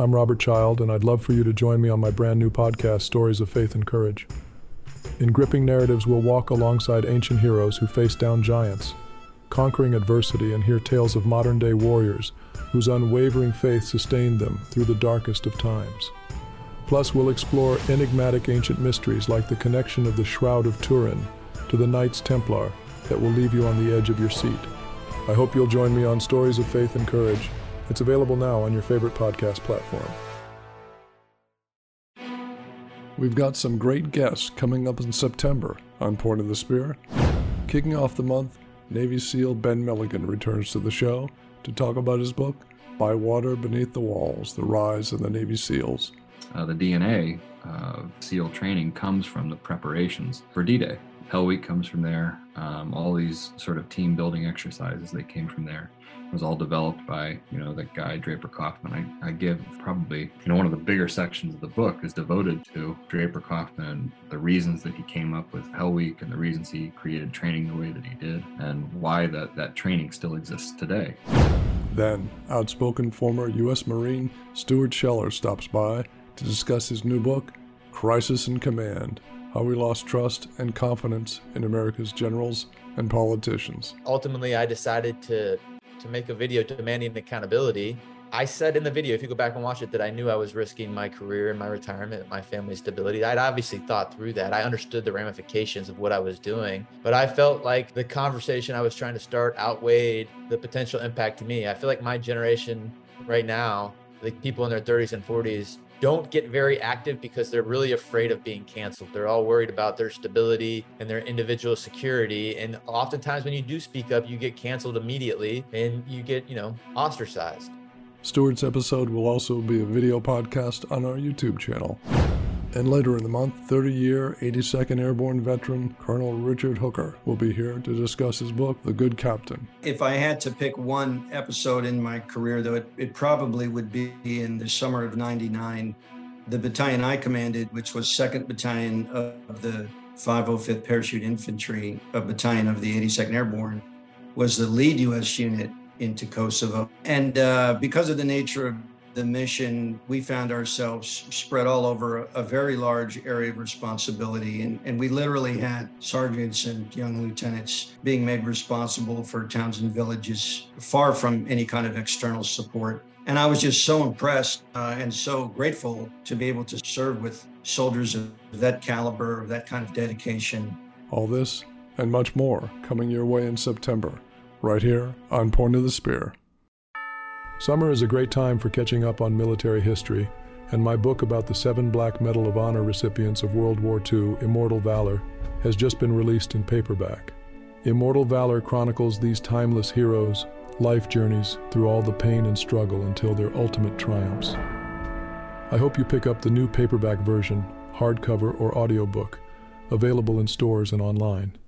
I'm Robert Child, and I'd love for you to join me on my brand new podcast, Stories of Faith and Courage. In gripping narratives, we'll walk alongside ancient heroes who faced down giants, conquering adversity, and hear tales of modern day warriors whose unwavering faith sustained them through the darkest of times. Plus, we'll explore enigmatic ancient mysteries like the connection of the Shroud of Turin to the Knights Templar that will leave you on the edge of your seat. I hope you'll join me on Stories of Faith and Courage. It's available now on your favorite podcast platform. We've got some great guests coming up in September on Point of the Spear. Kicking off the month, Navy SEAL Ben Milligan returns to the show to talk about his book, By Water Beneath the Walls The Rise of the Navy SEALs. Uh, the DNA of SEAL training comes from the preparations for D Day. Hell Week comes from there. Um, all these sort of team building exercises, they came from there. It was all developed by, you know, that guy Draper Kaufman. I, I give probably, you know, one of the bigger sections of the book is devoted to Draper Kaufman, the reasons that he came up with Hell Week and the reasons he created training the way that he did and why that, that training still exists today. Then, outspoken former U.S. Marine Stuart Scheller stops by to discuss his new book, Crisis in Command how we lost trust and confidence in America's generals and politicians. Ultimately, I decided to to make a video demanding accountability. I said in the video, if you go back and watch it, that I knew I was risking my career and my retirement, my family's stability. I'd obviously thought through that. I understood the ramifications of what I was doing, but I felt like the conversation I was trying to start outweighed the potential impact to me. I feel like my generation right now, the people in their 30s and 40s, don't get very active because they're really afraid of being canceled. They're all worried about their stability and their individual security. And oftentimes, when you do speak up, you get canceled immediately and you get, you know, ostracized. Stuart's episode will also be a video podcast on our YouTube channel. And later in the month, 30 year 82nd Airborne veteran Colonel Richard Hooker will be here to discuss his book, The Good Captain. If I had to pick one episode in my career, though, it, it probably would be in the summer of 99. The battalion I commanded, which was 2nd Battalion of the 505th Parachute Infantry, a battalion of the 82nd Airborne, was the lead U.S. unit into Kosovo. And uh, because of the nature of the mission, we found ourselves spread all over a, very large area of responsibility. And, and we literally had sergeants and young lieutenants being made responsible for towns and villages far from any kind of external support. And I was just so impressed uh, and so grateful to be able to serve with soldiers of that caliber, of that kind of dedication. All this and much more coming your way in September, right here on Point of the Spear. Summer is a great time for catching up on military history, and my book about the seven Black Medal of Honor recipients of World War II, Immortal Valor, has just been released in paperback. Immortal Valor chronicles these timeless heroes' life journeys through all the pain and struggle until their ultimate triumphs. I hope you pick up the new paperback version, hardcover or audiobook, available in stores and online.